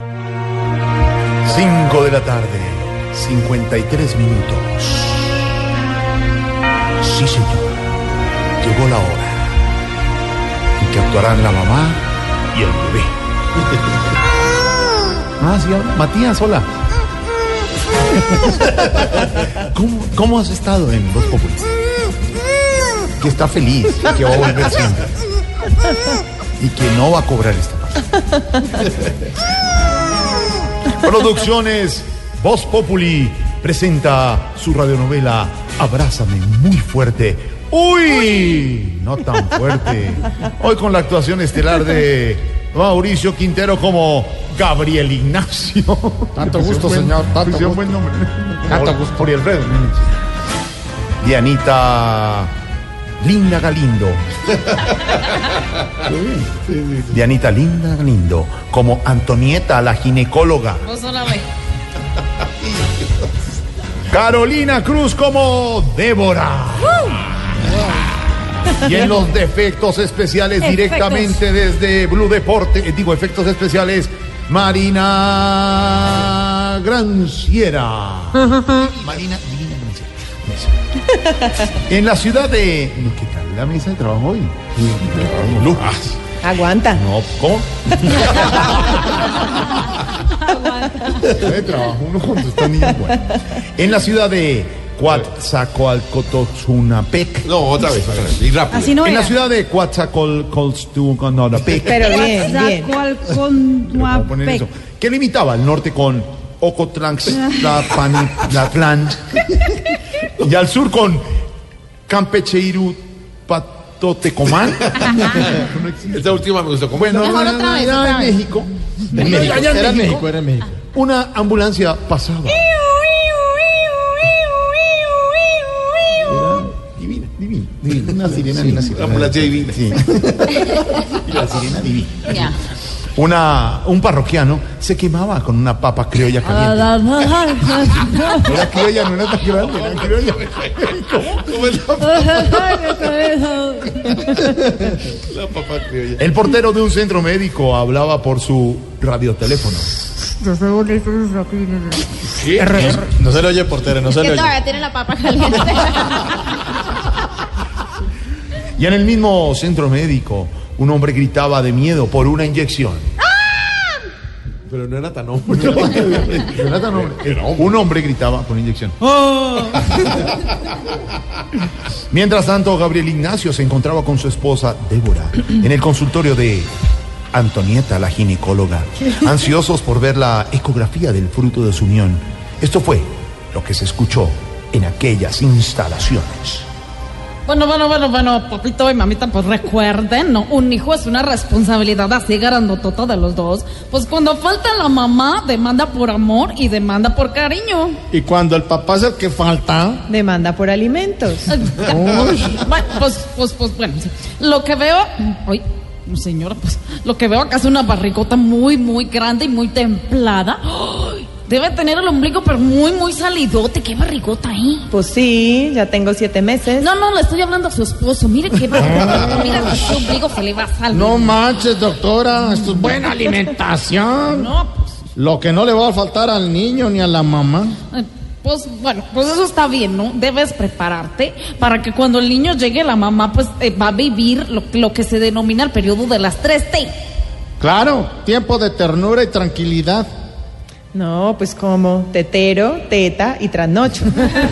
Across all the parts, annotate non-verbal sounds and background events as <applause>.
5 de la tarde, 53 minutos. Sí, señor. Llegó la hora en que actuarán la mamá y el bebé. <laughs> Ah, sí. Matías, hola. <laughs> ¿Cómo, cómo has estado en Voz Populi? Que está feliz, que va a volver siempre. Y que no va a cobrar esta parte. <laughs> Producciones Voz Populi presenta su radionovela Abrázame muy fuerte. ¡Uy! No tan fuerte. Hoy con la actuación estelar de Mauricio Quintero como Gabriel Ignacio. Tanto gusto, Buen- señor, tanto gusto. buen nombre. Tanto gusto. Por el red. Dianita Linda Galindo. <laughs> Dianita Linda Galindo como Antonieta la ginecóloga. Carolina Cruz como Débora. Y en los defectos especiales Efectos. directamente desde Blue Deporte, eh, digo efectos especiales, Marina Granciera. <laughs> Marina. Eso. En la ciudad de... ¿Qué tal la mesa de trabajo hoy? Aguanta. No, ¿cómo? de trabajo uno cuando está niño. Bueno. En la ciudad de Coatzacoalcototzunapec. No, otra vez, otra vez. Y rápido. Así no En la era. ciudad de Coatzacoalcototzunapec. Pero bien, bien. Eso. Que limitaba al norte con Ocotlanxtlapanitlatlán y al sur con Campecheiru Patotecomán. <laughs> Esta última me gustó. ¿Cómo Bueno, se llama? allá en México. En México. Allá en Era en México, era en México. Una ambulancia pasaba. Divina, divina, divina. Una sirena, una sirena. La ambulancia divina. Sí. Y <laughs> la sirena divina. Una, un parroquiano se quemaba con una papa criolla caliente. Era criolla, no era tan grande, era criolla. ¿Cómo es la, la papá criolla? El portero de un centro médico hablaba por su radioteléfono. No se le oye, portero, no se le oye. todavía tiene la papa caliente. Y en el mismo centro médico, un hombre gritaba de miedo por una inyección. Pero no era tan hombre. Jonathan, hombre, un hombre gritaba por inyección. <laughs> Mientras tanto, Gabriel Ignacio se encontraba con su esposa Débora en el consultorio de Antonieta, la ginecóloga, <laughs> ansiosos por ver la ecografía del fruto de su unión. Esto fue lo que se escuchó en aquellas instalaciones. Bueno, bueno, bueno, bueno, papito y mamita, pues recuerden, ¿no? Un hijo es una responsabilidad así grandotota de los dos. Pues cuando falta la mamá, demanda por amor y demanda por cariño. Y cuando el papá es el que falta. Demanda por alimentos. Bueno, pues, pues, pues, bueno, sí. lo que veo, ay, señora, pues, lo que veo acá es una barrigota muy, muy grande y muy templada. ¡Ay! Debe tener el ombligo, pero muy, muy salidote. ¿Qué barrigota ahí? Pues sí, ya tengo siete meses. No, no, le estoy hablando a su esposo. Mire qué barrigota. Mira que su ombligo se le va a salir. No manches, doctora. Esto es buena alimentación. No, pues, Lo que no le va a faltar al niño ni a la mamá. eh, pues bueno, pues eso está bien, ¿no? Debes prepararte para que cuando el niño llegue la mamá, pues eh, va a vivir lo, lo que se denomina el periodo de las tres T. Claro, tiempo de ternura y tranquilidad. No, pues como tetero, teta y trasnocho.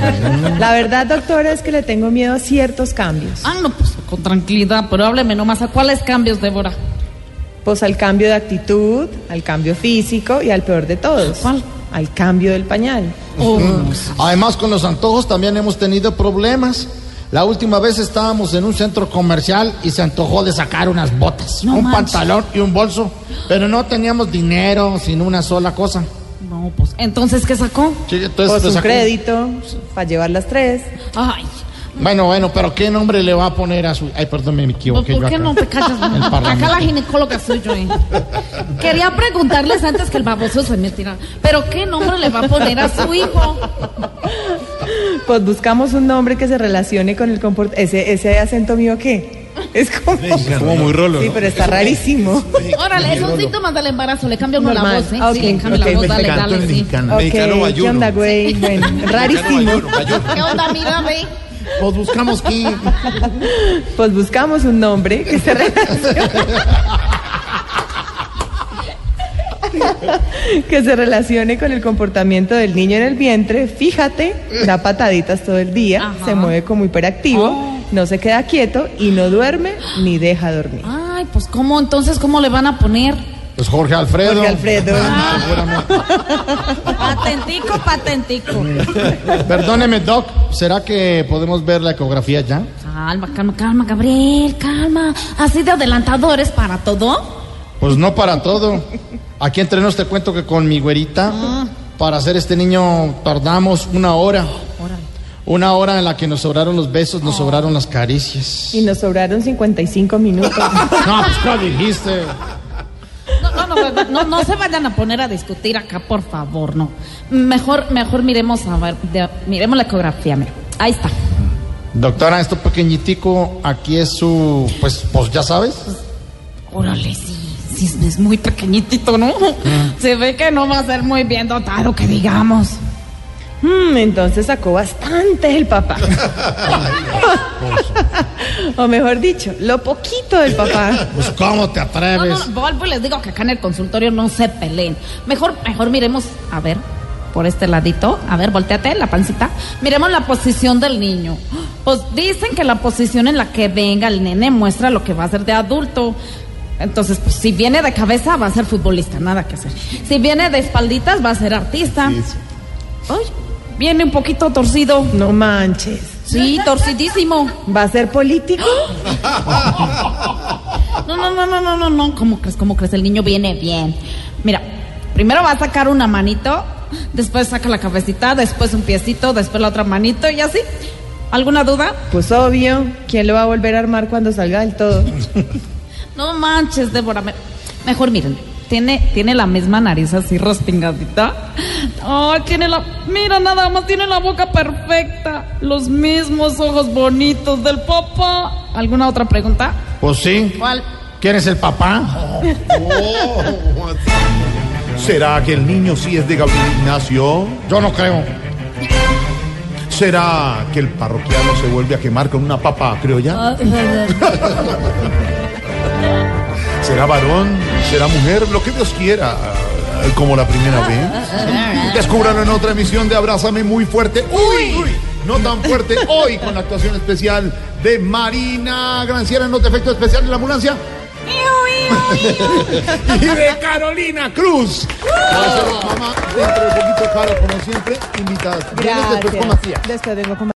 <laughs> La verdad, doctora, es que le tengo miedo a ciertos cambios. Ah, no, pues con tranquilidad, pero hábleme nomás a cuáles cambios, Débora. Pues al cambio de actitud, al cambio físico y al peor de todos. ¿Cuál? Al cambio del pañal. Oh, Además, con los antojos también hemos tenido problemas. La última vez estábamos en un centro comercial y se antojó de sacar unas botas, No un manches. pantalón y un bolso, pero no teníamos dinero sin una sola cosa. No, pues, entonces, ¿qué sacó? Sí, entonces, Pues pues, un sacó- crédito para llevar las tres. Ay, Bueno, bueno, pero ¿qué nombre le va a poner a su... Ay, perdón, me pues, equivoqué. ¿por yo qué acá. no te callas? <laughs> Acá la ginecóloga soy yo. eh. Quería preguntarles antes que el baboso se me tira. ¿Pero qué nombre le va a poner a su hijo? Pues buscamos un nombre que se relacione con el comportamiento. ¿Ese, ¿Ese acento mío qué? Es como... Como muy rolo. Sí, pero está rarísimo. Órale, son síntomas del embarazo. Le cambia uno la voz, ¿eh? Ah, Sí, ok, le cambia ok, la voz. Dale, mexicano, dale, sí. mexicano. Ok, Mexicano ¿qué onda, güey? <laughs> Bueno, rarísimo. ¿Qué onda, mira, ve? Pues buscamos quién. Pues buscamos un nombre que se relacione. <laughs> que se relacione con el comportamiento del niño en el vientre. Fíjate, da pataditas todo el día, Ajá. se mueve como hiperactivo, Oh. No se queda quieto y no duerme ni deja dormir. Ay, pues, ¿cómo? Entonces, ¿cómo le van a poner? Pues Jorge Alfredo. Jorge Alfredo. <laughs> Ah. Patentico, patentico. Perdóneme, Doc, ¿será que podemos ver la ecografía ya? Calma, calma, calma, Gabriel, calma. Así de adelantadores para todo. Pues no para todo. Aquí entre nos te cuento que con mi güerita, para hacer este niño tardamos una hora. Una hora en la que nos sobraron los besos, nos sobraron las caricias. Y nos sobraron 55 minutos. <laughs> No, pues ¿qué dijiste? No, no, no, no, no se vayan a poner a discutir acá, por favor, no. Mejor, mejor miremos a ver, de- miremos la ecografía, mira. Ahí está. Doctora, esto pequeñitico, aquí es su, pues, pues ya sabes. Órale, sí, sí, es- es muy pequeñitito, ¿no? Se ve que no va a ser muy bien dotado, que digamos. Hmm, entonces sacó bastante el papá. <laughs> o mejor dicho, lo poquito del papá. Pues ¿cómo te atreves? no, no, vuelvo y les digo que acá en el consultorio no se peleen. Mejor, mejor miremos, a ver, por este ladito, a ver, volteate la pancita. Miremos la posición del niño. Pues dicen que la posición en la que venga el nene muestra lo que va a ser de adulto. Entonces, pues si viene de cabeza va a ser futbolista, nada que hacer. Si viene de espalditas va a ser artista. Ay, viene un poquito torcido. No manches. Sí, torcidísimo. ¿Va a ser político? No, no, no, no, no, no, no. ¿Cómo crees? ¿Cómo crees? El niño viene bien. Mira, primero va a sacar una manito, después saca la cabecita, después un piecito, después la otra manito y así. ¿Alguna duda? Pues obvio. ¿Quién lo va a volver a armar cuando salga del todo? No manches, Débora. me- Mejor miren. Tiene, tiene la misma nariz así respingadita. Oh, tiene la. Mira, nada más tiene la boca perfecta. Los mismos ojos bonitos del papá. ¿Alguna otra pregunta? Pues sí. ¿Cuál? ¿Quién es el papá? <laughs> ¿Será que el niño sí es de Gabriel Ignacio? Yo no creo. ¿Será que el parroquiano se vuelve a quemar con una papa criolla? <laughs> ¿Será varón? ¿Será mujer? Lo que Dios quiera. eh, Como la primera vez. Descúbralo en otra emisión de Abrázame muy fuerte. ¡Uy! uy, No tan fuerte <laughs> hoy con la actuación especial de Marina Granciera en otro efecto especial de la ambulancia. y de Carolina Cruz. Mamá dentro de poquito, Caro, como siempre, invitada. Vienes después con Gracias. Matías. Después vengo con